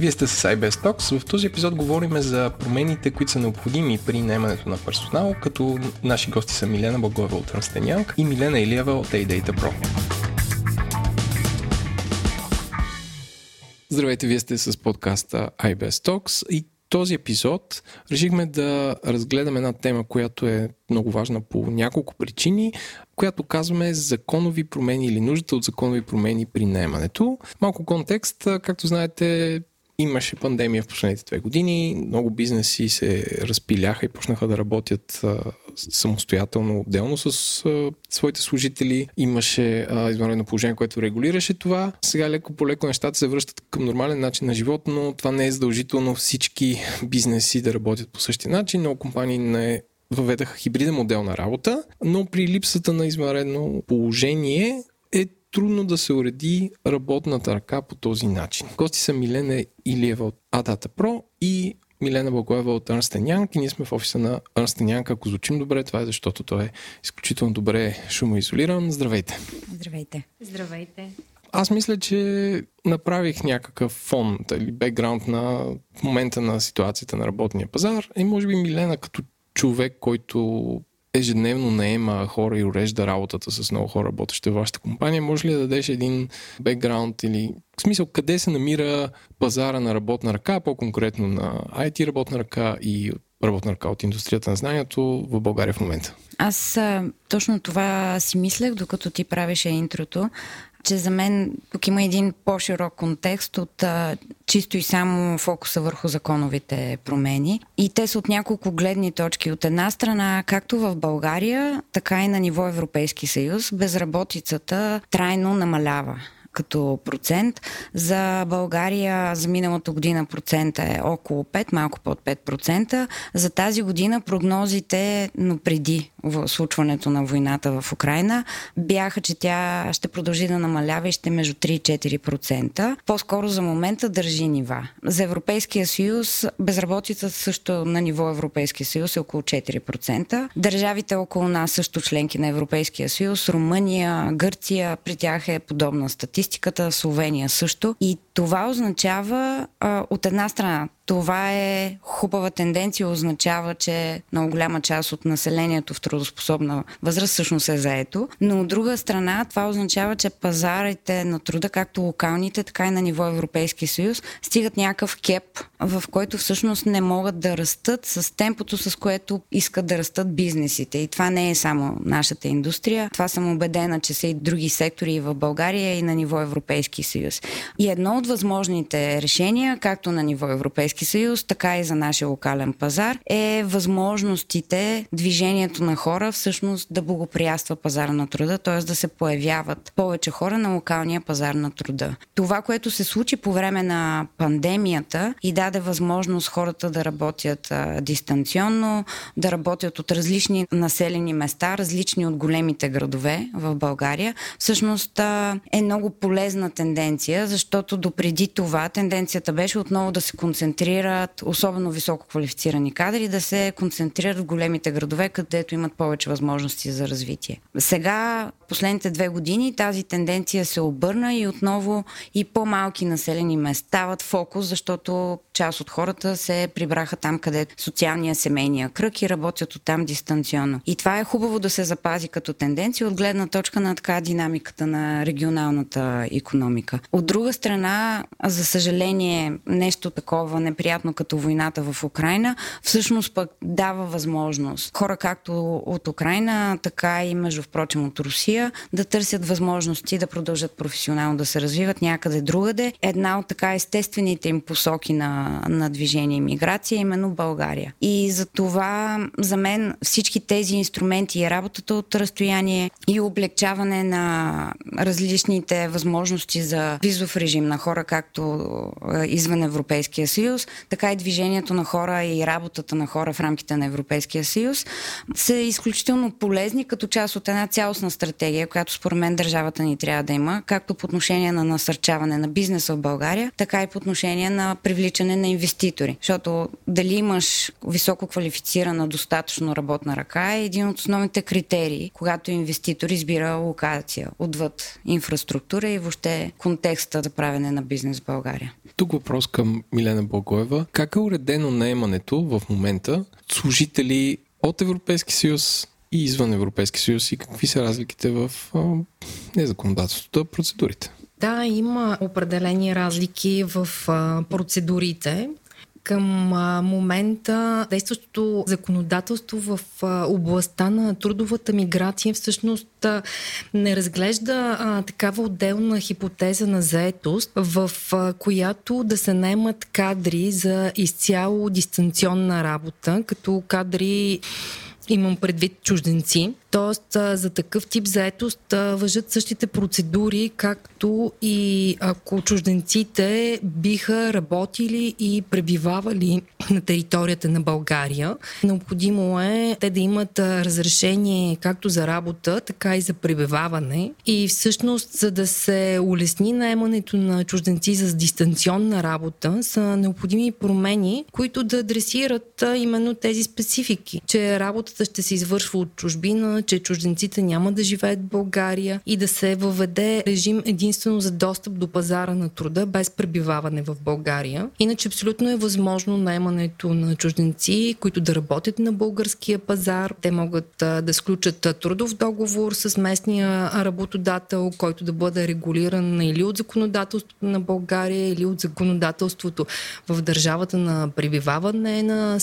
Вие сте с iBest Talks. В този епизод говорим за промените, които са необходими при наемането на персонал, като наши гости са Милена Благоева от Young и Милена Илиева от A-Data Pro. Здравейте, вие сте с подкаста iBest Talks и този епизод решихме да разгледаме една тема, която е много важна по няколко причини, която казваме законови промени или нуждата от законови промени при наемането. Малко контекст, както знаете, Имаше пандемия в последните две години, много бизнеси се разпиляха и почнаха да работят самостоятелно, отделно с а, своите служители. Имаше извънредно положение, което регулираше това. Сега леко по леко нещата се връщат към нормален начин на живот, но това не е задължително всички бизнеси да работят по същия начин. Много компании не въведаха хибриден модел на работа, но при липсата на извънредно положение е трудно да се уреди работната ръка по този начин. Гости са Милена Илиева от Adata Pro и Милена Благоева от Ernst Young и ние сме в офиса на Ernst Young. Ако звучим добре, това е защото той е изключително добре шумоизолиран. Здравейте! Здравейте! Здравейте! Аз мисля, че направих някакъв фон или бекграунд на момента на ситуацията на работния пазар и може би Милена като човек, който ежедневно наема хора и урежда работата с много хора, работещи в вашата компания, може ли да дадеш един бекграунд или в смисъл къде се намира пазара на работна ръка, по-конкретно на IT работна ръка и работна ръка от индустрията на знанието в България в момента? Аз точно това си мислех, докато ти правеше интрото че за мен тук има един по-широк контекст от а, чисто и само фокуса върху законовите промени. И те са от няколко гледни точки. От една страна, както в България, така и на ниво Европейски съюз, безработицата трайно намалява като процент. За България за миналата година процента е около 5, малко под 5%. За тази година прогнозите, но преди случването на войната в Украина, бяха, че тя ще продължи да намалява и ще е между 3 и 4%. По-скоро за момента държи нива. За Европейския съюз безработица също на ниво Европейския съюз е около 4%. Държавите около нас също членки на Европейския съюз, Румъния, Гърция, при тях е подобна статистиката, Словения също. И това означава от една страна това е хубава тенденция, означава, че много голяма част от населението в трудоспособна възраст всъщност е заето. Но от друга страна, това означава, че пазарите на труда, както локалните, така и на ниво Европейски съюз, стигат някакъв кеп, в който всъщност не могат да растат с темпото, с което искат да растат бизнесите. И това не е само нашата индустрия. Това съм убедена, че са и други сектори и в България, и на ниво Европейски съюз. И едно от възможните решения, както на ниво Европейски съюз, така и за нашия локален пазар, е възможностите, движението на хора всъщност да благоприятства пазара на труда, т.е. да се появяват повече хора на локалния пазар на труда. Това, което се случи по време на пандемията и даде възможност хората да работят а, дистанционно, да работят от различни населени места, различни от големите градове в България, всъщност а, е много полезна тенденция, защото допреди това тенденцията беше отново да се концентрира концентрират, особено високо квалифицирани кадри, да се концентрират в големите градове, където имат повече възможности за развитие. Сега, последните две години, тази тенденция се обърна и отново и по-малки населени места стават фокус, защото част от хората се прибраха там, където социалния семейния кръг и работят оттам дистанционно. И това е хубаво да се запази като тенденция от гледна точка на така динамиката на регионалната економика. От друга страна, за съжаление, нещо такова не неприятно като войната в Украина, всъщност пък дава възможност хора както от Украина, така и между впрочем от Русия да търсят възможности да продължат професионално да се развиват някъде другаде. Една от така естествените им посоки на, на движение и миграция е именно България. И за това за мен всички тези инструменти и работата от разстояние и облегчаване на различните възможности за визов режим на хора както извън Европейския съюз, така и движението на хора и работата на хора в рамките на Европейския съюз са изключително полезни като част от една цялостна стратегия, която според мен държавата ни трябва да има, както по отношение на насърчаване на бизнеса в България, така и по отношение на привличане на инвеститори. Защото дали имаш високо квалифицирана достатъчно работна ръка е един от основните критерии, когато инвеститор избира локация отвъд инфраструктура и въобще контекста за правене на бизнес в България. Тук въпрос към Милена Благоева. Как е уредено наемането в момента служители от Европейски съюз и извън Европейски съюз и какви са разликите в незаконодателството, процедурите? Да, има определени разлики в а, процедурите. Към момента действащото законодателство в областта на трудовата миграция всъщност не разглежда а, такава отделна хипотеза на заетост, в а, която да се наемат кадри за изцяло дистанционна работа, като кадри имам предвид чужденци. Тоест, за такъв тип заетост въжат същите процедури, както и ако чужденците биха работили и пребивавали на територията на България. Необходимо е те да имат разрешение както за работа, така и за пребиваване. И всъщност, за да се улесни наемането на чужденци за дистанционна работа, са необходими промени, които да адресират именно тези специфики, че работата ще се извършва от чужбина, че чужденците няма да живеят в България и да се въведе режим единствено за достъп до пазара на труда без пребиваване в България. Иначе абсолютно е възможно наемането на чужденци, които да работят на българския пазар. Те могат да сключат трудов договор с местния работодател, който да бъде регулиран или от законодателството на България, или от законодателството в държавата на пребиваване на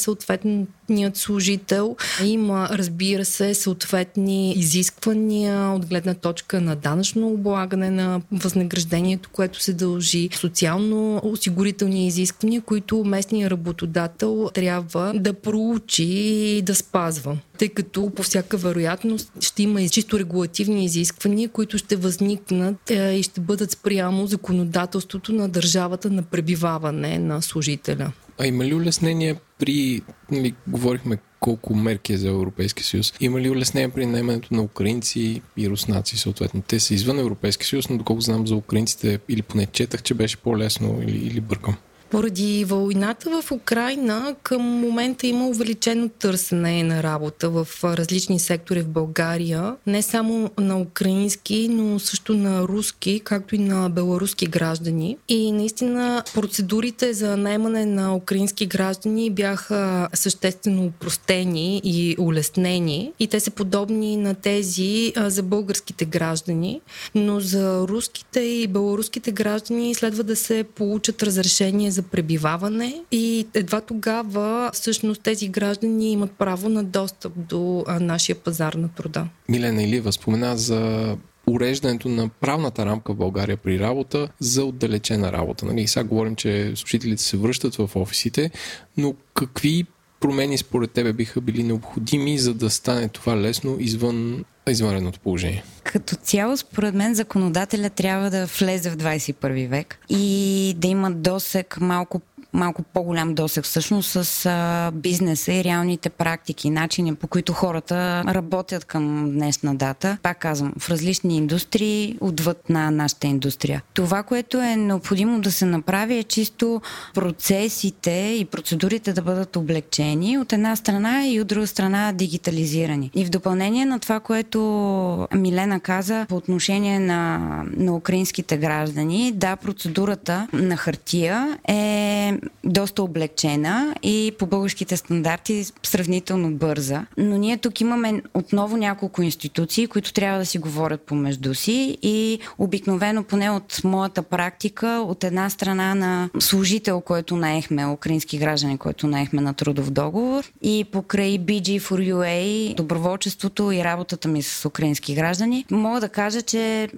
съответният служител. Има, разбира се, съответни изисквания от гледна точка на данъчно облагане на възнаграждението, което се дължи, социално-осигурителни изисквания, които местният работодател трябва да проучи и да спазва тъй като по всяка вероятност ще има и чисто регулативни изисквания, които ще възникнат е, и ще бъдат спрямо законодателството на държавата на пребиваване на служителя. А има ли улеснение при, нали, говорихме колко мерки е за Европейски съюз. Има ли улеснение при наемането на украинци и руснаци, съответно? Те са извън Европейски съюз, но доколко знам за украинците, или поне четах, че беше по-лесно, или, или бъркам. Поради войната в Украина към момента има увеличено търсене на работа в различни сектори в България. Не само на украински, но също на руски, както и на беларуски граждани. И наистина процедурите за наемане на украински граждани бяха съществено упростени и улеснени. И те са подобни на тези за българските граждани. Но за руските и беларуските граждани следва да се получат разрешение за пребиваване и едва тогава всъщност тези граждани имат право на достъп до нашия пазар на труда. Милена Илива спомена за уреждането на правната рамка в България при работа за отдалечена работа. Нали? Сега говорим, че служителите се връщат в офисите, но какви промени според тебе биха били необходими, за да стане това лесно извън извънредното положение? Като цяло, според мен, законодателя трябва да влезе в 21 век и да има досек малко малко по-голям досек всъщност с бизнеса и реалните практики, начини по които хората работят към днешна дата. Пак казвам, в различни индустрии, отвъд на нашата индустрия. Това, което е необходимо да се направи е чисто процесите и процедурите да бъдат облегчени от една страна и от друга страна дигитализирани. И в допълнение на това, което Милена каза по отношение на, на украинските граждани, да, процедурата на хартия е доста облегчена и по българските стандарти сравнително бърза. Но ние тук имаме отново няколко институции, които трябва да си говорят помежду си и обикновено, поне от моята практика, от една страна на служител, който наехме, украински граждани, който наехме на трудов договор и покрай BG for UA, доброволчеството и работата ми с украински граждани, мога да кажа, че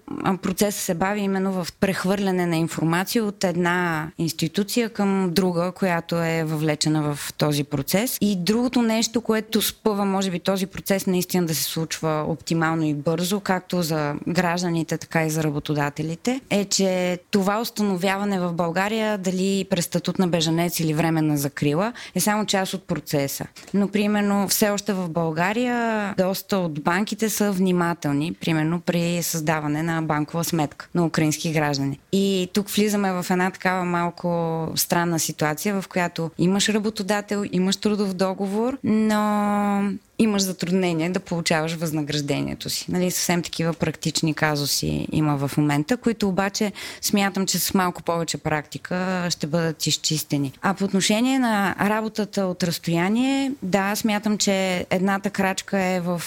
процесът се бави именно в прехвърляне на информация от една институция към друга, която е въвлечена в този процес. И другото нещо, което спъва, може би, този процес наистина да се случва оптимално и бързо, както за гражданите, така и за работодателите, е, че това установяване в България, дали през статут на бежанец или временна закрила, е само част от процеса. Но, примерно, все още в България доста от банките са внимателни, примерно при създаване на банкова сметка на украински граждани. И тук влизаме в една такава малко странна ситуация, в която имаш работодател, имаш трудов договор, но имаш затруднение да получаваш възнаграждението си. Нали, съвсем такива практични казуси има в момента, които обаче смятам, че с малко повече практика ще бъдат изчистени. А по отношение на работата от разстояние, да, смятам, че едната крачка е в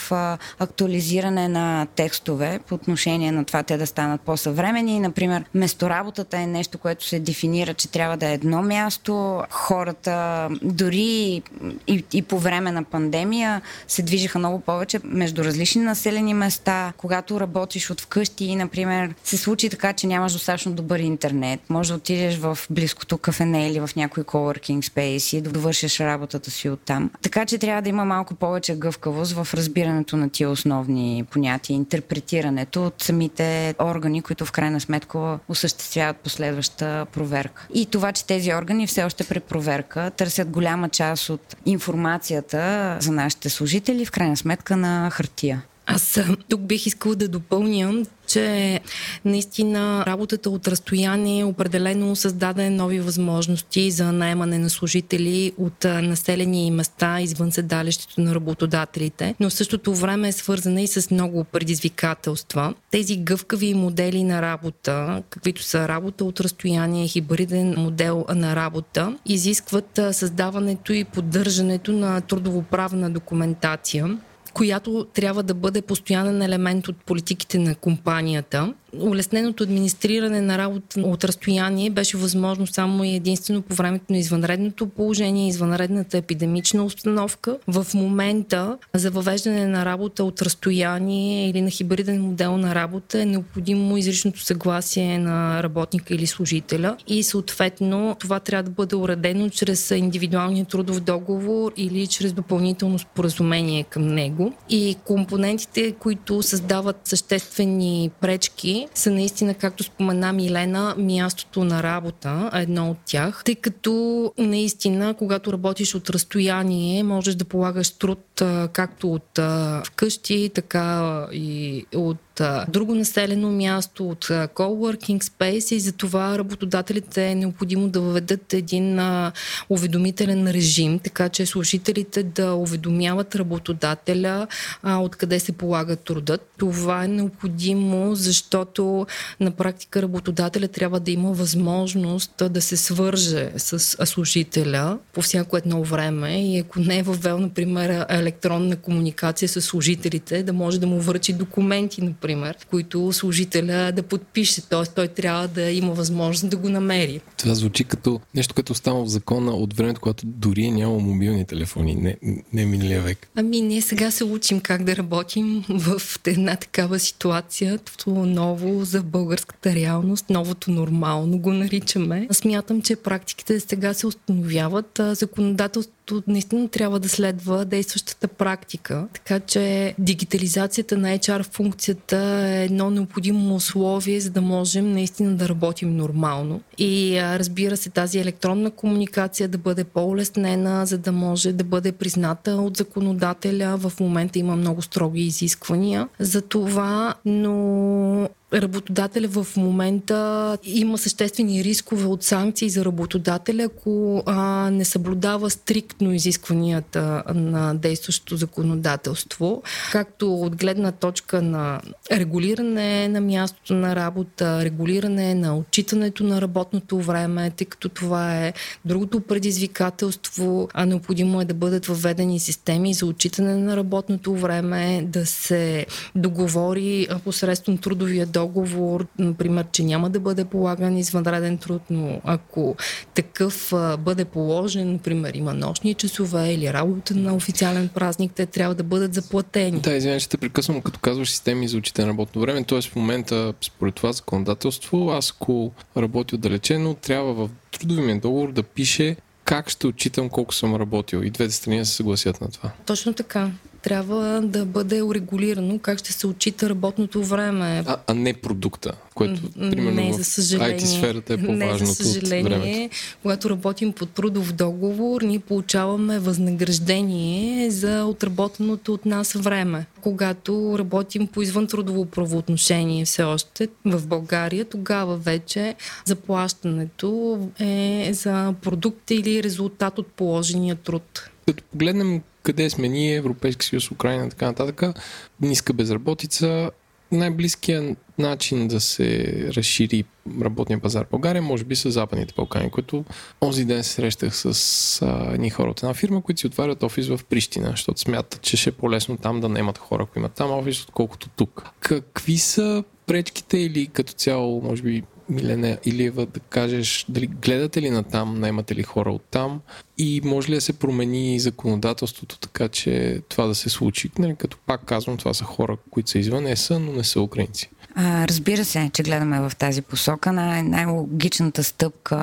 актуализиране на текстове по отношение на това те да станат по-съвремени. Например, местоработата е нещо, което се дефинира, че трябва да е едно място. Хората дори и, и по време на пандемия се движиха много повече между различни населени места. Когато работиш от вкъщи, например, се случи така, че нямаш достатъчно добър интернет. Може да отидеш в близкото кафене или в някой coworking space и да довършиш работата си оттам. Така че трябва да има малко повече гъвкавост в разбирането на тия основни понятия, интерпретирането от самите органи, които в крайна сметка осъществяват последваща проверка. И това, че тези органи все още при проверка търсят голяма част от информацията за нашите служители, в крайна сметка на хартия. Аз тук бих искала да допълня, че наистина работата от разстояние определено създаде нови възможности за найемане на служители от населени места извън седалището на работодателите, но в същото време е свързана и с много предизвикателства. Тези гъвкави модели на работа, каквито са работа от разстояние, хибриден модел на работа, изискват създаването и поддържането на трудовоправна документация, която трябва да бъде постоянен елемент от политиките на компанията улесненото администриране на работа от разстояние беше възможно само и единствено по времето на извънредното положение, извънредната епидемична установка. В момента за въвеждане на работа от разстояние или на хибриден модел на работа е необходимо изричното съгласие на работника или служителя и съответно това трябва да бъде уредено чрез индивидуалния трудов договор или чрез допълнително споразумение към него. И компонентите, които създават съществени пречки са наистина, както спомена Милена, мястото на работа, едно от тях, тъй като наистина, когато работиш от разстояние, можеш да полагаш труд както от вкъщи, така и от друго населено място, от coworking space и за това работодателите е необходимо да въведат един уведомителен режим, така че служителите да уведомяват работодателя откъде се полага трудът. Това е необходимо, защото на практика работодателя трябва да има възможност да се свърже с служителя по всяко едно време и ако не е въвел, например, електронна комуникация с служителите, да може да му връчи документи, например, които служителя да подпише. Т.е. той трябва да има възможност да го намери. Това звучи като нещо, което става в закона от времето, когато дори е няма мобилни телефони, не, не миналия век. Ами ние сега се учим как да работим в една такава ситуация, ново за българската реалност, новото нормално го наричаме. Смятам, че практиките сега се установяват. Законодателството наистина трябва да следва действащата практика. Така че дигитализацията на HR функцията е едно необходимо условие, за да можем наистина да работим нормално. И разбира се, тази електронна комуникация да бъде по-улеснена, за да може да бъде призната от законодателя. В момента има много строги изисквания за това, но работодателя в момента има съществени рискове от санкции за работодателя, ако а, не съблюдава стриктно изискванията на действащото законодателство, както от гледна точка на регулиране на мястото на работа, регулиране на отчитането на работното време, тъй като това е другото предизвикателство, а необходимо е да бъдат въведени системи за отчитане на работното време, да се договори посредством трудовия договор договор, например, че няма да бъде полаган извънреден труд, но ако такъв а, бъде положен, например, има нощни часове или работа на официален празник, те трябва да бъдат заплатени. Да, извинявай, че те прекъсвам, като казваш системи за учите на работно време, т.е. в момента, според това законодателство, аз ако работя отдалечено, трябва в трудовия ми договор да пише как ще отчитам колко съм работил. И двете страни се съгласят на това. Точно така трябва да бъде урегулирано как ще се отчита работното време. А, а не продукта, което примерно не, за съжаление, в IT сферата е по-важното не, за съжаление, когато работим под трудов договор, ние получаваме възнаграждение за отработеното от нас време. Когато работим по извън трудово правоотношение все още в България, тогава вече заплащането е за продукт или резултат от положения труд. Като погледнем къде сме ние, Европейски съюз, Украина, така нататък, ниска безработица, най-близкият начин да се разшири работния пазар в България, може би са Западните Балкани, които онзи ден се срещах с а, едни хора от една фирма, които си отварят офис в Прищина, защото смятат, че ще е по-лесно там да наемат хора, ако имат там офис, отколкото тук. Какви са пречките или като цяло, може би, Милена Илиева, да кажеш дали гледате ли на там, наймате ли хора от там и може ли да се промени законодателството така, че това да се случи? Нали, като пак казвам, това са хора, които са извън ЕСА, но не са украинци. А, разбира се, че гледаме в тази посока. Най- най-логичната стъпка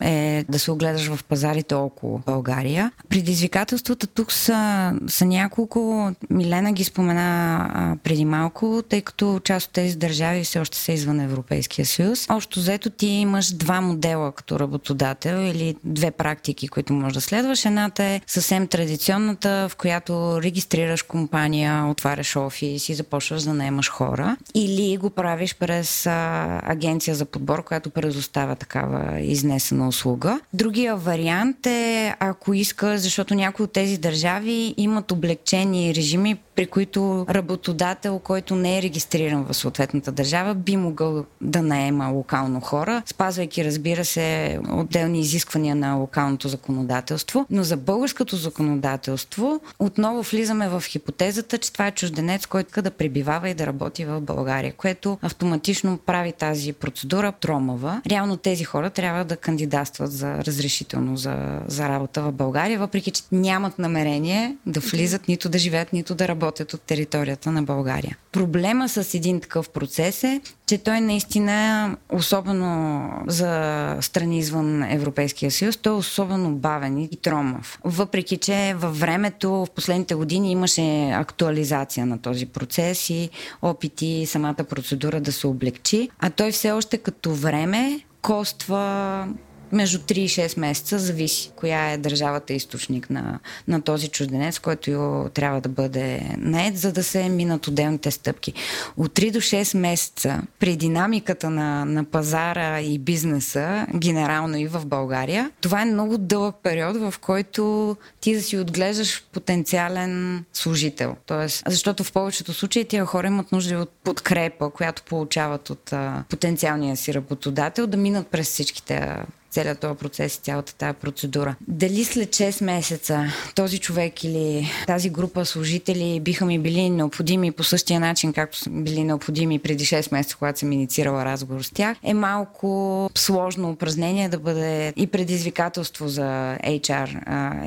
е да се огледаш в пазарите около България. Предизвикателствата тук са, са няколко. Милена ги спомена а, преди малко, тъй като част от тези държави все още са извън Европейския съюз. Общо взето ти имаш два модела като работодател или две практики, които можеш да следваш. Едната е съвсем традиционната, в която регистрираш компания, отваряш офис и започваш да наемаш хора. И или го правиш през а, агенция за подбор, която предоставя такава изнесена услуга. Другия вариант е, ако иска, защото някои от тези държави имат облегчени режими, при които работодател, който не е регистриран в съответната държава, би могъл да наема локално хора, спазвайки, разбира се, отделни изисквания на локалното законодателство. Но за българското законодателство отново влизаме в хипотезата, че това е чужденец, който да пребивава и да работи в България, което автоматично прави тази процедура тромава. Реално тези хора трябва да кандидатстват за разрешително за, за работа в България, въпреки че нямат намерение да влизат, нито да живеят, нито да работят работят от територията на България. Проблема с един такъв процес е, че той наистина, особено за страни извън Европейския съюз, той е особено бавен и тромав. Въпреки, че във времето, в последните години имаше актуализация на този процес и опити самата процедура да се облегчи, а той все още като време коства между 3 и 6 месеца, зависи коя е държавата източник на, на този чужденец, който трябва да бъде наед, за да се минат отделните стъпки. От 3 до 6 месеца при динамиката на, на пазара и бизнеса, генерално и в България, това е много дълъг период, в който ти да си отглеждаш потенциален служител. Тоест, защото в повечето случаи тия хора имат нужда от подкрепа, която получават от а, потенциалния си работодател, да минат през всичките целият този процес и цялата тази процедура. Дали след 6 месеца този човек или тази група служители биха ми били необходими по същия начин, както са били необходими преди 6 месеца, когато съм инициирала разговор с тях, е малко сложно упражнение да бъде и предизвикателство за HR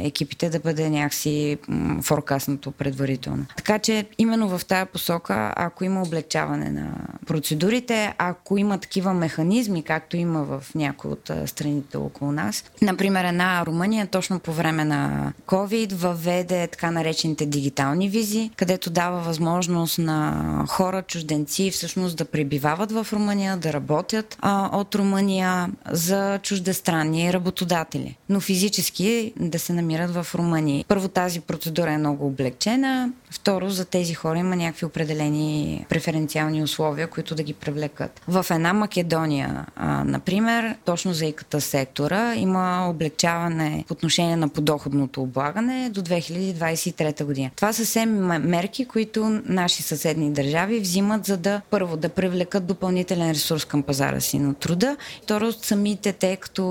екипите да бъде някакси форкаснато предварително. Така че именно в тази посока, ако има облегчаване на процедурите, ако има такива механизми, както има в някои от страните страните около нас. Например, една Румъния точно по време на COVID въведе така наречените дигитални визи, където дава възможност на хора, чужденци всъщност да пребивават в Румъния, да работят а, от Румъния за чуждестранни работодатели, но физически да се намират в Румъния. Първо тази процедура е много облегчена, второ за тези хора има някакви определени преференциални условия, които да ги привлекат. В една Македония, а, например, точно за иката сектора има облегчаване по отношение на подоходното облагане до 2023 година. Това са все мерки, които наши съседни държави взимат, за да първо да привлекат допълнителен ресурс към пазара си на труда. Второ, самите те като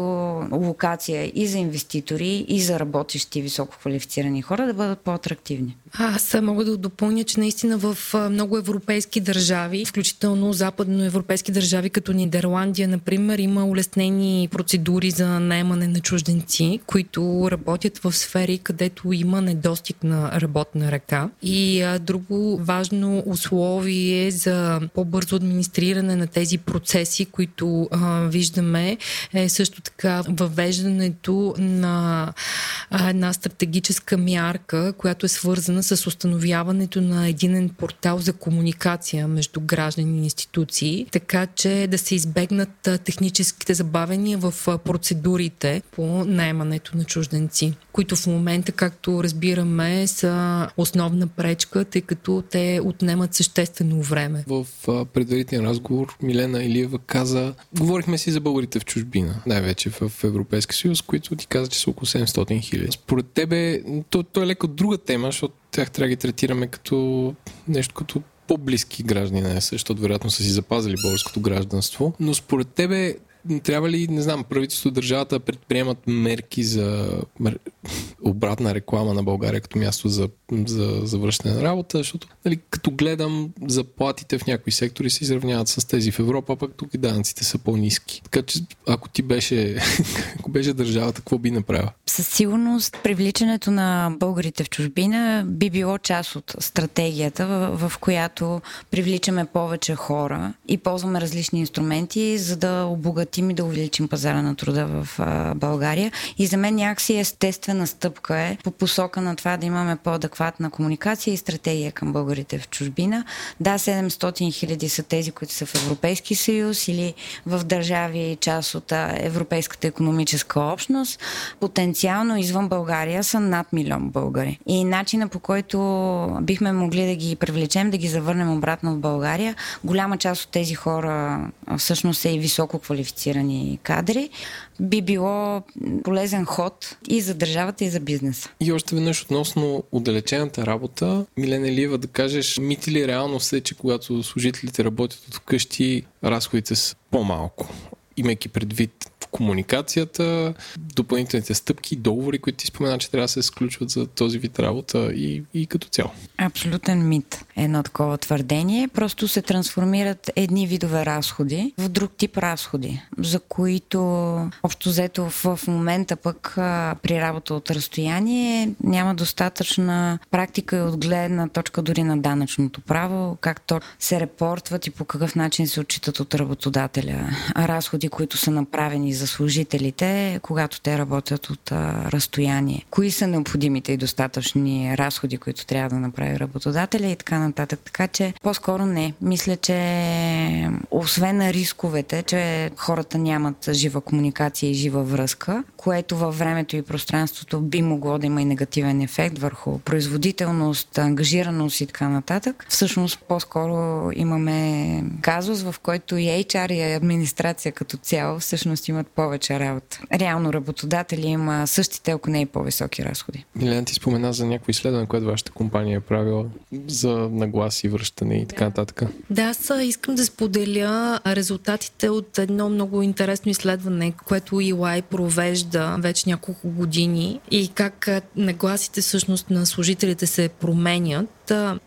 локация и за инвеститори, и за работещи високо квалифицирани хора да бъдат по-атрактивни. Аз мога да допълня, че наистина в много европейски държави, включително западноевропейски държави, като Нидерландия, например, има улеснени процедури за наемане на чужденци, които работят в сфери, където има недостиг на работна ръка. И а, друго важно условие за по-бързо администриране на тези процеси, които а, виждаме, е също така въвеждането на а, една стратегическа мярка, която е свързана с установяването на единен портал за комуникация между граждани и институции, така че да се избегнат техническите забавения в процедурите по найемането на чужденци, които в момента, както разбираме, са основна пречка, тъй като те отнемат съществено време. В предварителен разговор Милена Илиева каза, говорихме си за българите в чужбина, най-вече в Европейския съюз, които ти каза, че са около 700 хиляди. Според тебе, то, то е леко друга тема, защото тях трябва да ги третираме като нещо като по-близки граждани на защото вероятно са си запазили българското гражданство. Но според тебе трябва ли, не знам, правителството, държавата предприемат мерки за обратна реклама на България като място за, за, за връщане на работа, защото нали, като гледам заплатите в някои сектори се изравняват с тези в Европа, пък тук и данъците са по-низки. Така че ако ти беше, ако беше държавата, какво би направила? Със сигурност привличането на българите в чужбина би било част от стратегията, в, в която привличаме повече хора и ползваме различни инструменти, за да обогатим и да увеличим пазара на труда в а, България. И за мен някакси естествена стъпка е по посока на това да имаме по-адекватна комуникация и стратегия към българите в чужбина. Да, 700 хиляди са тези, които са в Европейски съюз или в държави част от Европейската економическа общност. Потенциално извън България са над милион българи. И начина по който бихме могли да ги привлечем, да ги завърнем обратно в България, голяма част от тези хора всъщност са и високо квалифицирани кадри, би било полезен ход и за държавата, и за бизнеса. И още веднъж относно отдалечената работа, Милена Лиева, да кажеш, мити ли реално се, че когато служителите работят от вкъщи, разходите са по-малко? Имайки предвид комуникацията, допълнителните стъпки, договори, които ти спомена, че трябва да се сключват за този вид работа и, и като цяло. Абсолютен мит едно такова твърдение. Просто се трансформират едни видове разходи в друг тип разходи, за които общо взето в момента пък при работа от разстояние няма достатъчна практика и от гледна точка дори на данъчното право, как то се репортват и по какъв начин се отчитат от работодателя разходи, които са направени за служителите, когато те работят от а, разстояние. Кои са необходимите и достатъчни разходи, които трябва да направи работодателя и така нататък. Така че по-скоро не. Мисля, че освен на рисковете, че хората нямат жива комуникация и жива връзка, което във времето и пространството би могло да има и негативен ефект върху производителност, ангажираност и така нататък. Всъщност по-скоро имаме казус, в който и HR и администрация като цяло всъщност имат повече работа. Реално работодатели има същите, ако не и по-високи разходи. Милена, ти спомена за някои изследване, което вашата компания е правила за нагласи, връщане и така нататък. Да, аз искам да споделя резултатите от едно много интересно изследване, което EY провежда вече няколко години и как нагласите всъщност на служителите се променят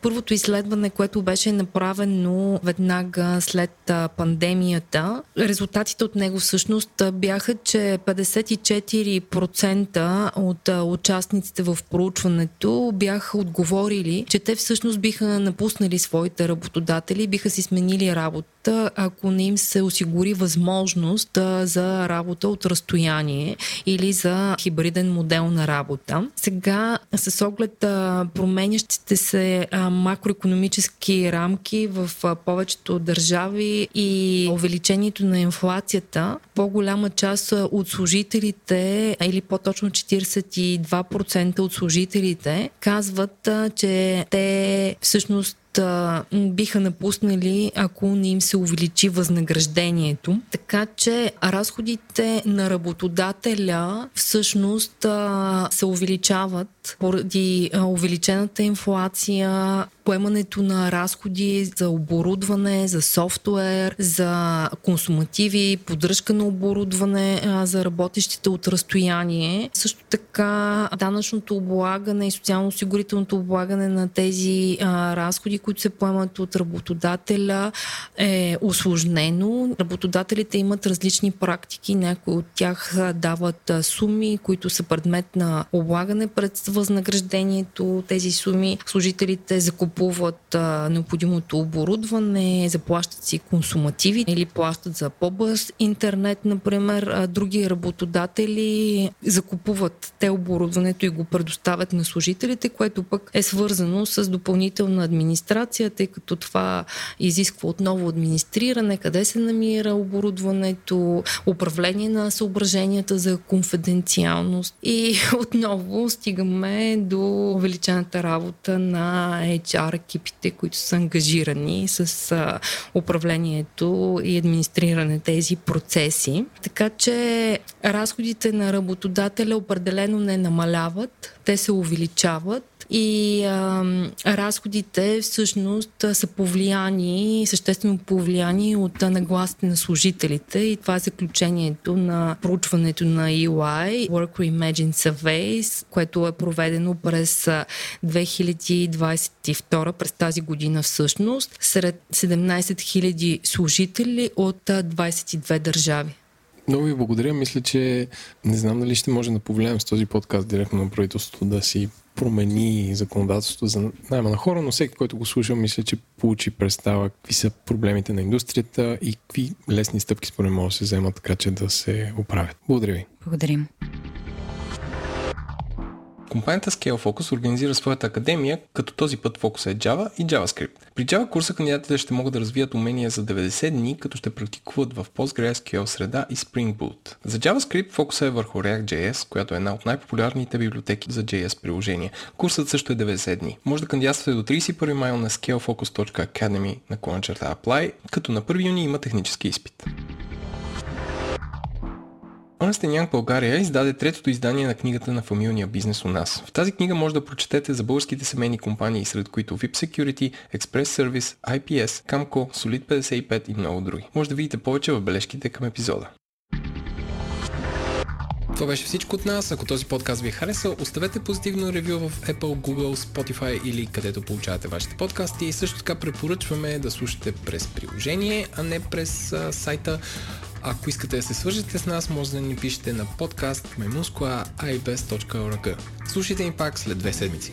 първото изследване, което беше направено веднага след пандемията, резултатите от него всъщност бяха, че 54% от участниците в проучването бяха отговорили, че те всъщност биха напуснали своите работодатели, биха си сменили работа, ако не им се осигури възможност за работа от разстояние или за хибриден модел на работа. Сега, с оглед променящите се макроекономически рамки в повечето държави и увеличението на инфлацията, по-голяма част от служителите, или по-точно 42% от служителите, казват, че те всъщност биха напуснали, ако не им се увеличи възнаграждението. Така че разходите на работодателя всъщност се увеличават поради увеличената инфлация, поемането на разходи за оборудване, за софтуер, за консумативи, поддръжка на оборудване за работещите от разстояние. Също така данъчното облагане и социално-осигурителното облагане на тези разходи, които се поемат от работодателя е осложнено. Работодателите имат различни практики, някои от тях дават суми, които са предмет на облагане пред възнаграждението, тези суми. Служителите закупуват а, необходимото оборудване, заплащат си консумативи или плащат за по-бърз интернет, например. А, други работодатели закупуват те оборудването и го предоставят на служителите, което пък е свързано с допълнителна администрация, тъй като това изисква отново администриране, къде се намира оборудването, управление на съображенията за конфиденциалност и отново стигаме до увеличената работа на HR екипите, които са ангажирани с а, управлението и администриране тези процеси. Така че разходите на работодателя определено не намаляват, те се увеличават и а, разходите всъщност са повлияни, съществено повлияни от нагласите на служителите и това е заключението на проучването на EY, Work Reimagine Surveys, което е проведено през 2022, през тази година всъщност, сред 17 000 служители от 22 държави. Много ви благодаря. Мисля, че не знам дали ще може да повлияем с този подкаст директно на правителството да си промени законодателството за найма на хора, но всеки, който го слуша, мисля, че получи представа какви са проблемите на индустрията и какви лесни стъпки според могат да се вземат така, че да се оправят. Благодаря ви. Благодарим. Компанията Scale Focus организира своята академия, като този път фокус е Java и JavaScript. При Java курса кандидатите ще могат да развият умения за 90 дни, като ще практикуват в PostgreSQL среда и Spring Boot. За JavaScript фокуса е върху React.js, която е една от най-популярните библиотеки за JS приложения. Курсът също е 90 дни. Може да кандидатствате до 31 май на scalefocus.academy на Apply, като на 1 юни има технически изпит. Ernst Young България издаде третото издание на книгата на фамилния бизнес у нас. В тази книга може да прочетете за българските семейни компании, сред които VIP Security, Express Service, IPS, Camco, Solid 55 и много други. Може да видите повече в бележките към епизода. Това беше всичко от нас. Ако този подкаст ви е харесал, оставете позитивно ревю в Apple, Google, Spotify или където получавате вашите подкасти. И също така препоръчваме да слушате през приложение, а не през а, сайта. Ако искате да се свържете с нас, може да ни пишете на подкаст maimuskoa.ibes.org. Слушайте ни пак след две седмици.